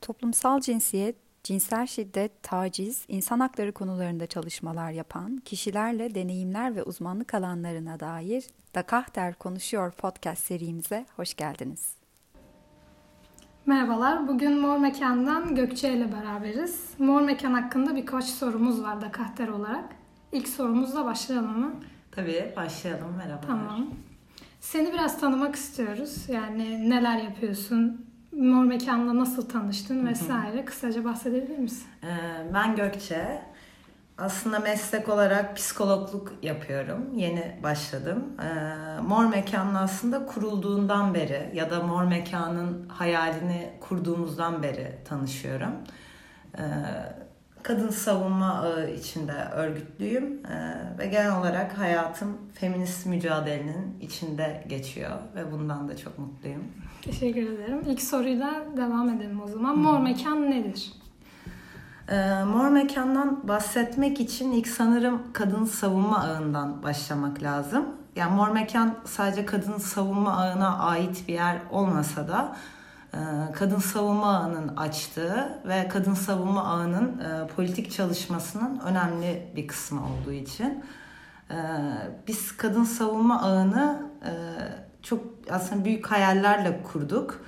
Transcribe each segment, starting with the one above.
Toplumsal cinsiyet, cinsel şiddet, taciz, insan hakları konularında çalışmalar yapan kişilerle deneyimler ve uzmanlık alanlarına dair Dakahter Konuşuyor podcast serimize hoş geldiniz. Merhabalar, bugün Mor Mekan'dan Gökçe ile beraberiz. Mor Mekan hakkında birkaç sorumuz var Dakahter olarak. İlk sorumuzla başlayalım mı? Tabii, başlayalım. Merhaba. Tamam. Seni biraz tanımak istiyoruz. Yani neler yapıyorsun, Mor Mekan'la nasıl tanıştın vesaire. Kısaca bahsedebilir misin? Ee, ben Gökçe. Aslında meslek olarak psikologluk yapıyorum. Yeni başladım. Ee, Mor Mekan'la aslında kurulduğundan beri ya da Mor Mekan'ın hayalini kurduğumuzdan beri tanışıyorum. Ee, kadın savunma ağı içinde örgütlüyüm ve genel olarak hayatım feminist mücadelenin içinde geçiyor ve bundan da çok mutluyum. Teşekkür ederim. İlk soruyla devam edelim o zaman. Mor mekan nedir? Ee, mor mekandan bahsetmek için ilk sanırım kadın savunma ağından başlamak lazım. Yani mor mekan sadece kadın savunma ağına ait bir yer olmasa da e, kadın savunma ağının açtığı ve kadın savunma ağının e, politik çalışmasının önemli bir kısmı olduğu için e, biz kadın savunma ağını çok aslında büyük hayallerle kurduk.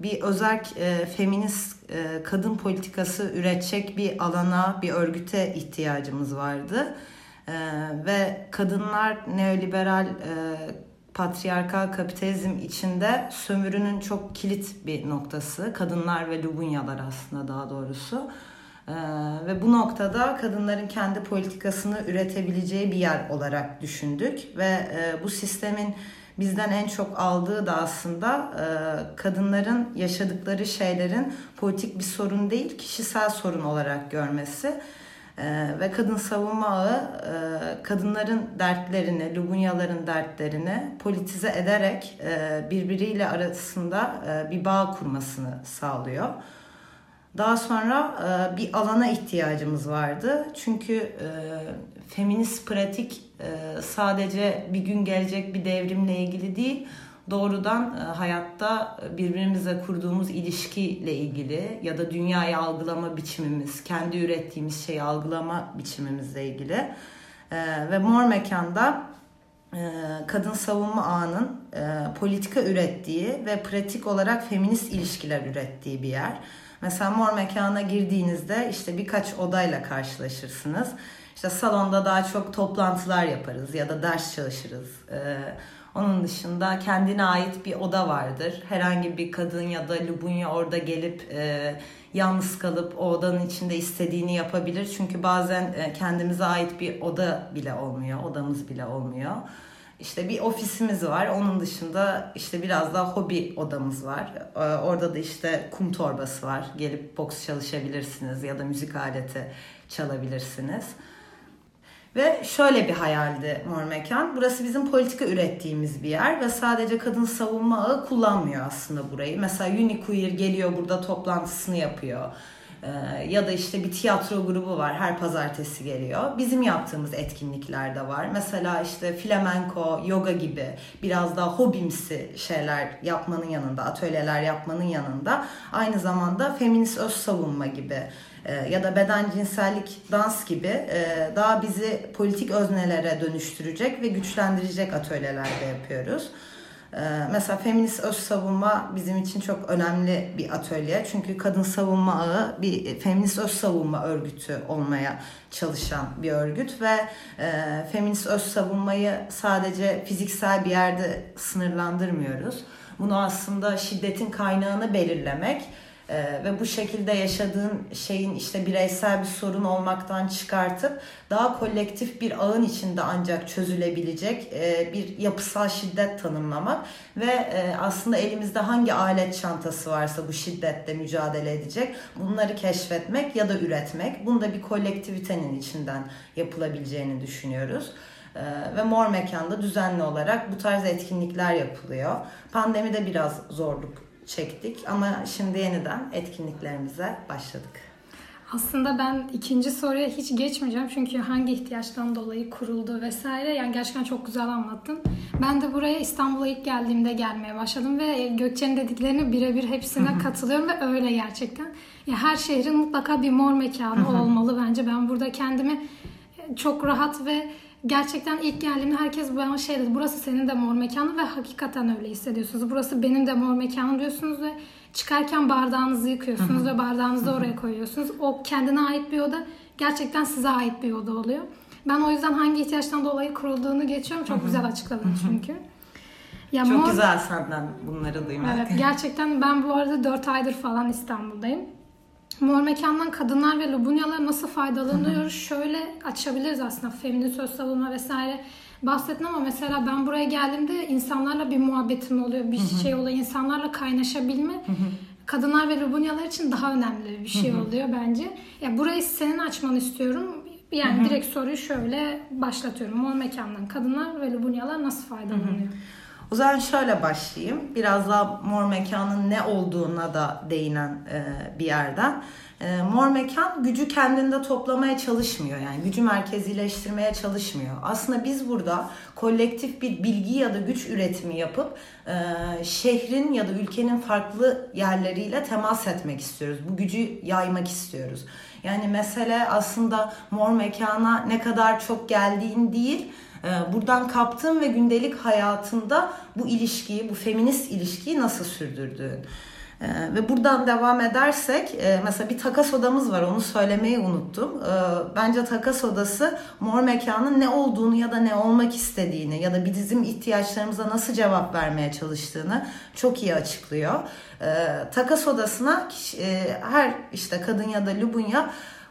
Bir özerk e, feminist e, kadın politikası üretecek bir alana, bir örgüte ihtiyacımız vardı. E, ve kadınlar neoliberal e, patriarkal kapitalizm içinde sömürünün çok kilit bir noktası. Kadınlar ve Lubunyalar aslında daha doğrusu. Ee, ve bu noktada kadınların kendi politikasını üretebileceği bir yer olarak düşündük ve e, bu sistemin bizden en çok aldığı da aslında e, kadınların yaşadıkları şeylerin politik bir sorun değil, kişisel sorun olarak görmesi. E, ve kadın savunma ağı e, kadınların dertlerini, Lubunyaların dertlerini politize ederek e, birbiriyle arasında e, bir bağ kurmasını sağlıyor. Daha sonra e, bir alana ihtiyacımız vardı. Çünkü e, feminist pratik e, sadece bir gün gelecek bir devrimle ilgili değil, doğrudan e, hayatta birbirimizle kurduğumuz ilişkiyle ilgili ya da dünyayı algılama biçimimiz, kendi ürettiğimiz şeyi algılama biçimimizle ilgili. E, ve Mor Mekan'da e, kadın savunma ağının e, politika ürettiği ve pratik olarak feminist ilişkiler ürettiği bir yer. Mesela mor mekana girdiğinizde işte birkaç odayla karşılaşırsınız. İşte salonda daha çok toplantılar yaparız ya da ders çalışırız. Onun dışında kendine ait bir oda vardır. Herhangi bir kadın ya da lubunya orada gelip e, yalnız kalıp o odanın içinde istediğini yapabilir. Çünkü bazen e, kendimize ait bir oda bile olmuyor, odamız bile olmuyor. İşte bir ofisimiz var. Onun dışında işte biraz daha hobi odamız var. Ee, orada da işte kum torbası var. Gelip boks çalışabilirsiniz ya da müzik aleti çalabilirsiniz. Ve şöyle bir hayaldi Mor Mekan. Burası bizim politika ürettiğimiz bir yer ve sadece kadın savunma ağı kullanmıyor aslında burayı. Mesela Uniqueer geliyor burada toplantısını yapıyor. Ee, ya da işte bir tiyatro grubu var her pazartesi geliyor. Bizim yaptığımız etkinlikler de var. Mesela işte flamenko, yoga gibi biraz daha hobimsi şeyler yapmanın yanında, atölyeler yapmanın yanında aynı zamanda feminist öz savunma gibi ya da beden cinsellik dans gibi e, daha bizi politik öznelere dönüştürecek ve güçlendirecek atölyelerde yapıyoruz. Ee, mesela feminist öz savunma bizim için çok önemli bir atölye. Çünkü kadın savunma ağı bir feminist öz savunma örgütü olmaya çalışan bir örgüt ve e, feminist öz savunmayı sadece fiziksel bir yerde sınırlandırmıyoruz. Bunu aslında şiddetin kaynağını belirlemek ee, ve bu şekilde yaşadığın şeyin işte bireysel bir sorun olmaktan çıkartıp daha kolektif bir ağın içinde ancak çözülebilecek e, bir yapısal şiddet tanımlamak ve e, aslında elimizde hangi alet çantası varsa bu şiddetle mücadele edecek bunları keşfetmek ya da üretmek. Bunu da bir kolektivitenin içinden yapılabileceğini düşünüyoruz ee, ve Mor Mekan'da düzenli olarak bu tarz etkinlikler yapılıyor. Pandemide biraz zorluk çektik ama şimdi yeniden etkinliklerimize başladık. Aslında ben ikinci soruya hiç geçmeyeceğim çünkü hangi ihtiyaçtan dolayı kuruldu vesaire yani gerçekten çok güzel anlattın. Ben de buraya İstanbul'a ilk geldiğimde gelmeye başladım ve Gökçe'nin dediklerini birebir hepsine katılıyorum ve öyle gerçekten. Ya her şehrin mutlaka bir mor mekanı olmalı bence. Ben burada kendimi çok rahat ve gerçekten ilk geldiğimde herkes bana şey dedi. Burası senin de mor mekanı ve hakikaten öyle hissediyorsunuz. Burası benim de mor mekanım diyorsunuz ve çıkarken bardağınızı yıkıyorsunuz ve bardağınızı oraya koyuyorsunuz. O kendine ait bir oda gerçekten size ait bir oda oluyor. Ben o yüzden hangi ihtiyaçtan dolayı kurulduğunu geçiyorum. Çok güzel açıkladın çünkü. Ya Çok mor... güzel senden bunları duymak. Evet gerçekten ben bu arada 4 aydır falan İstanbul'dayım. Mor mekandan kadınlar ve Lubunyalar nasıl faydalanıyor? Şöyle açabiliriz aslında feminin söz savunma vesaire bahsettin ama mesela ben buraya geldiğimde insanlarla bir muhabbetim oluyor, bir şey oluyor, insanlarla kaynaşabilme kadınlar ve Lubunyalar için daha önemli bir şey oluyor bence. Ya burayı senin açmanı istiyorum. Yani direkt soruyu şöyle başlatıyorum. Mor mekandan kadınlar ve Lubunyalar nasıl faydalanıyor? O zaman şöyle başlayayım. Biraz daha mor mekanın ne olduğuna da değinen bir yerden. E, mor mekan gücü kendinde toplamaya çalışmıyor. Yani gücü merkezileştirmeye çalışmıyor. Aslında biz burada kolektif bir bilgi ya da güç üretimi yapıp e, şehrin ya da ülkenin farklı yerleriyle temas etmek istiyoruz. Bu gücü yaymak istiyoruz. Yani mesele aslında mor mekana ne kadar çok geldiğin değil, e, buradan kaptığın ve gündelik hayatında bu ilişkiyi, bu feminist ilişkiyi nasıl sürdürdüğün. Ee, ve buradan devam edersek e, mesela bir takas odamız var onu söylemeyi unuttum. Ee, bence takas odası mor mekanın ne olduğunu ya da ne olmak istediğini ya da bizim ihtiyaçlarımıza nasıl cevap vermeye çalıştığını çok iyi açıklıyor. Ee, takas odasına e, her işte kadın ya da lubunya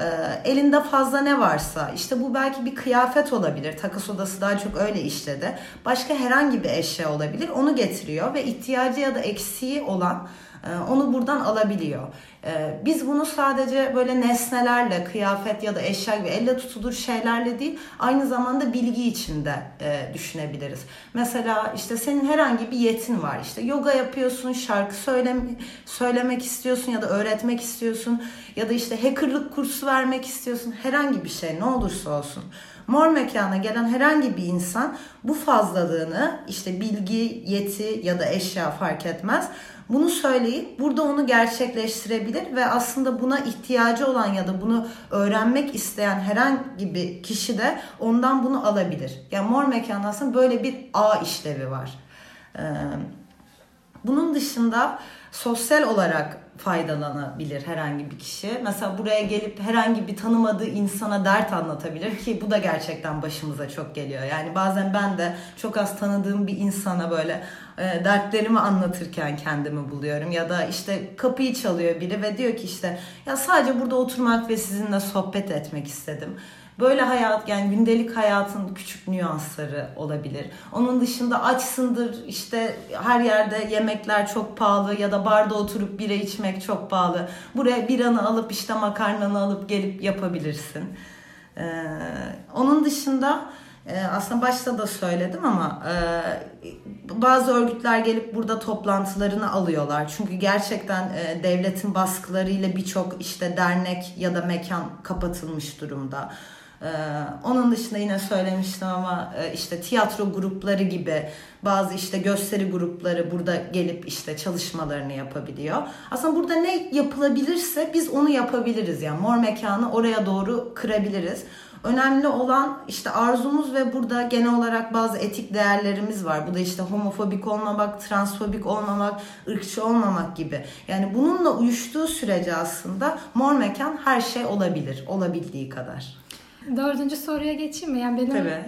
e, elinde fazla ne varsa işte bu belki bir kıyafet olabilir. Takas odası daha çok öyle işledi. Başka herhangi bir eşya olabilir. Onu getiriyor ve ihtiyacı ya da eksiği olan ee, onu buradan alabiliyor. Ee, biz bunu sadece böyle nesnelerle, kıyafet ya da eşya gibi elle tutulur şeylerle değil, aynı zamanda bilgi içinde e, düşünebiliriz. Mesela işte senin herhangi bir yetin var. İşte yoga yapıyorsun, şarkı söylem söylemek istiyorsun ya da öğretmek istiyorsun ya da işte hackerlık kursu vermek istiyorsun. Herhangi bir şey ne olursa olsun. Mor mekana gelen herhangi bir insan bu fazlalığını işte bilgi, yeti ya da eşya fark etmez bunu söyleyip burada onu gerçekleştirebilir ve aslında buna ihtiyacı olan ya da bunu öğrenmek isteyen herhangi bir kişi de ondan bunu alabilir. Yani mor mekanda aslında böyle bir ağ işlevi var. Bunun dışında sosyal olarak faydalanabilir herhangi bir kişi. Mesela buraya gelip herhangi bir tanımadığı insana dert anlatabilir ki bu da gerçekten başımıza çok geliyor. Yani bazen ben de çok az tanıdığım bir insana böyle e, dertlerimi anlatırken kendimi buluyorum. Ya da işte kapıyı çalıyor biri ve diyor ki işte ya sadece burada oturmak ve sizinle sohbet etmek istedim. Böyle hayat yani gündelik hayatın küçük nüansları olabilir. Onun dışında açsındır işte her yerde yemekler çok pahalı ya da barda oturup bira içmek çok pahalı. Buraya biranı alıp işte makarnanı alıp gelip yapabilirsin. Ee, onun dışında e, aslında başta da söyledim ama e, bazı örgütler gelip burada toplantılarını alıyorlar. Çünkü gerçekten e, devletin baskılarıyla birçok işte dernek ya da mekan kapatılmış durumda. Ee, onun dışında yine söylemiştim ama e, işte tiyatro grupları gibi bazı işte gösteri grupları burada gelip işte çalışmalarını yapabiliyor. Aslında burada ne yapılabilirse biz onu yapabiliriz yani mor mekanı oraya doğru kırabiliriz. Önemli olan işte arzumuz ve burada genel olarak bazı etik değerlerimiz var. Bu da işte homofobik olmamak, transfobik olmamak, ırkçı olmamak gibi. Yani bununla uyuştuğu sürece aslında mor mekan her şey olabilir, olabildiği kadar. Dördüncü soruya geçeyim mi? Yani benim Tabii.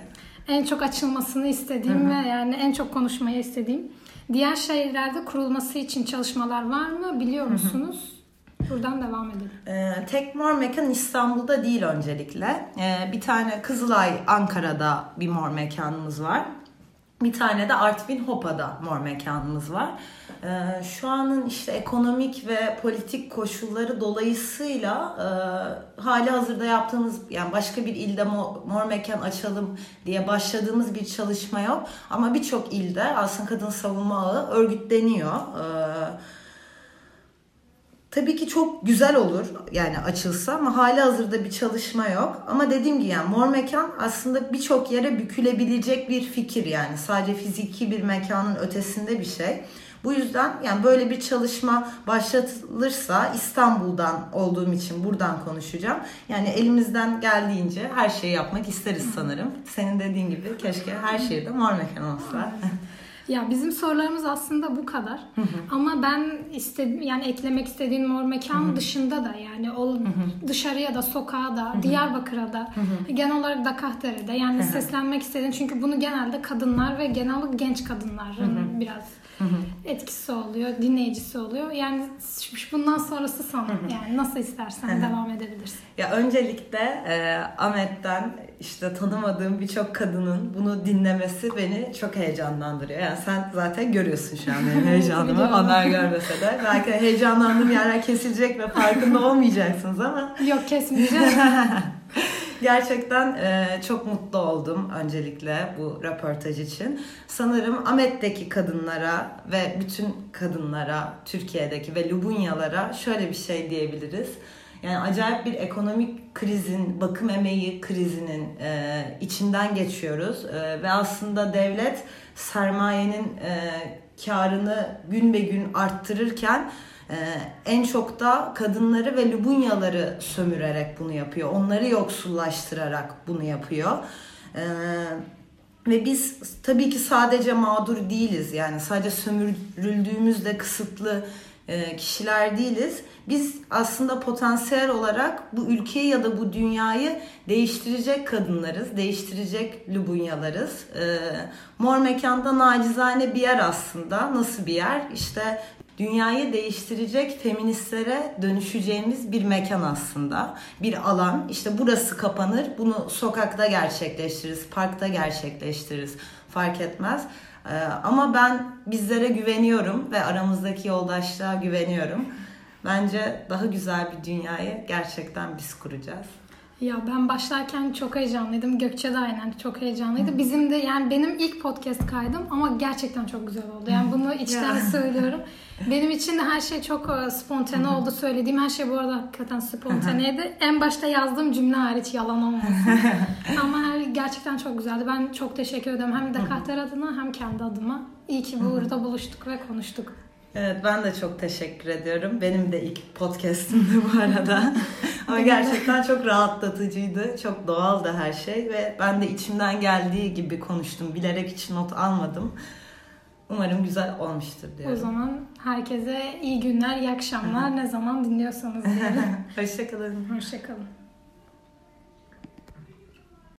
en çok açılmasını istediğim Hı-hı. ve yani en çok konuşmayı istediğim diğer şehirlerde kurulması için çalışmalar var mı? Biliyor musunuz? Hı-hı. Buradan devam edelim. Ee, tek mor mekan İstanbul'da değil öncelikle. Ee, bir tane Kızılay Ankara'da bir mor mekanımız var. Bir tane de Artvin Hopa'da mor mekanımız var. Ee, şu anın işte ekonomik ve politik koşulları dolayısıyla e, hali hazırda yaptığımız yani başka bir ilde mor, mekan açalım diye başladığımız bir çalışma yok. Ama birçok ilde aslında kadın savunma ağı örgütleniyor. Ee, tabii ki çok güzel olur yani açılsa ama hali hazırda bir çalışma yok. Ama dediğim gibi yani mor mekan aslında birçok yere bükülebilecek bir fikir yani sadece fiziki bir mekanın ötesinde bir şey. Bu yüzden yani böyle bir çalışma başlatılırsa İstanbul'dan olduğum için buradan konuşacağım. Yani elimizden geldiğince her şeyi yapmak isteriz sanırım. Senin dediğin gibi keşke her şehirde mor mekan olsa. Ya bizim sorularımız aslında bu kadar. Hı hı. Ama ben istedim yani eklemek istediğim mor mekan hı hı. dışında da yani o hı hı. dışarıya da sokağa da hı hı. Diyarbakır'a da hı hı. genel olarak Dakahdere'de yani hı hı. seslenmek istedim. Çünkü bunu genelde kadınlar ve genel genç kadınların hı hı. biraz hı hı. etkisi oluyor, dinleyicisi oluyor. Yani bundan sonrası sana. Yani nasıl istersen devam edebilirsin. Ya öncelikle e, Ahmet'ten işte tanımadığım birçok kadının bunu dinlemesi beni çok heyecanlandırıyor. Yani sen zaten görüyorsun şu an benim heyecanımı. Onlar görmese de. Belki heyecanlandığım yerler kesilecek ve farkında olmayacaksınız ama. Yok kesmeyeceğim. Gerçekten e, çok mutlu oldum öncelikle bu röportaj için. Sanırım Ahmet'teki kadınlara ve bütün kadınlara, Türkiye'deki ve Lubunyalara şöyle bir şey diyebiliriz. Yani acayip bir ekonomik krizin, bakım emeği krizinin e, içinden geçiyoruz. E, ve aslında devlet sermayenin e, karını gün be gün arttırırken ee, en çok da kadınları ve Lubunyaları sömürerek bunu yapıyor. Onları yoksullaştırarak bunu yapıyor. Ee, ve biz tabii ki sadece mağdur değiliz. Yani sadece sömürüldüğümüzde kısıtlı kişiler değiliz. Biz aslında potansiyel olarak bu ülkeyi ya da bu dünyayı değiştirecek kadınlarız, değiştirecek Lubunyalarız. Ee, Mor Mekan'da nacizane bir yer aslında. Nasıl bir yer? İşte dünyayı değiştirecek feministlere dönüşeceğimiz bir mekan aslında. Bir alan. İşte burası kapanır. Bunu sokakta gerçekleştiririz, parkta gerçekleştiririz. Fark etmez. Ee, ama ben bizlere güveniyorum ve aramızdaki yoldaşlığa güveniyorum. Bence daha güzel bir dünyayı gerçekten biz kuracağız. Ya ben başlarken çok heyecanlıydım. Gökçe de aynen çok heyecanlıydı. Hı. Bizim de yani benim ilk podcast kaydım ama gerçekten çok güzel oldu. Yani bunu içten söylüyorum. Benim için de her şey çok e, spontane oldu. Söylediğim her şey bu arada hakikaten spontaneydi. en başta yazdığım cümle hariç yalan olmasın. ama her gerçekten çok güzeldi. Ben çok teşekkür ederim. Hem de Kahter adına hem kendi adıma. İyi ki burada buluştuk ve konuştuk. Evet ben de çok teşekkür ediyorum. Benim de ilk podcast'imdi bu arada. Ama gerçekten çok rahatlatıcıydı. Çok doğaldı her şey ve ben de içimden geldiği gibi konuştum. Bilerek hiç not almadım. Umarım güzel olmuştur diyorum. O zaman herkese iyi günler, iyi akşamlar. ne zaman dinliyorsanız diyelim. Hoşçakalın. Hoşçakalın.